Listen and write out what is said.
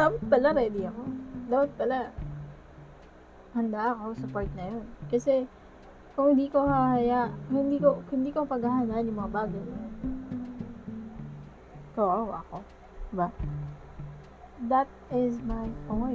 dapat pala ready ako. Dapat pala handa ako sa part na yun. Kasi, kung hindi ko hahaya, kung hindi ko, kung hindi ko paghahandaan yung mga bagay na yun, kawawa ako. Diba? That is my point.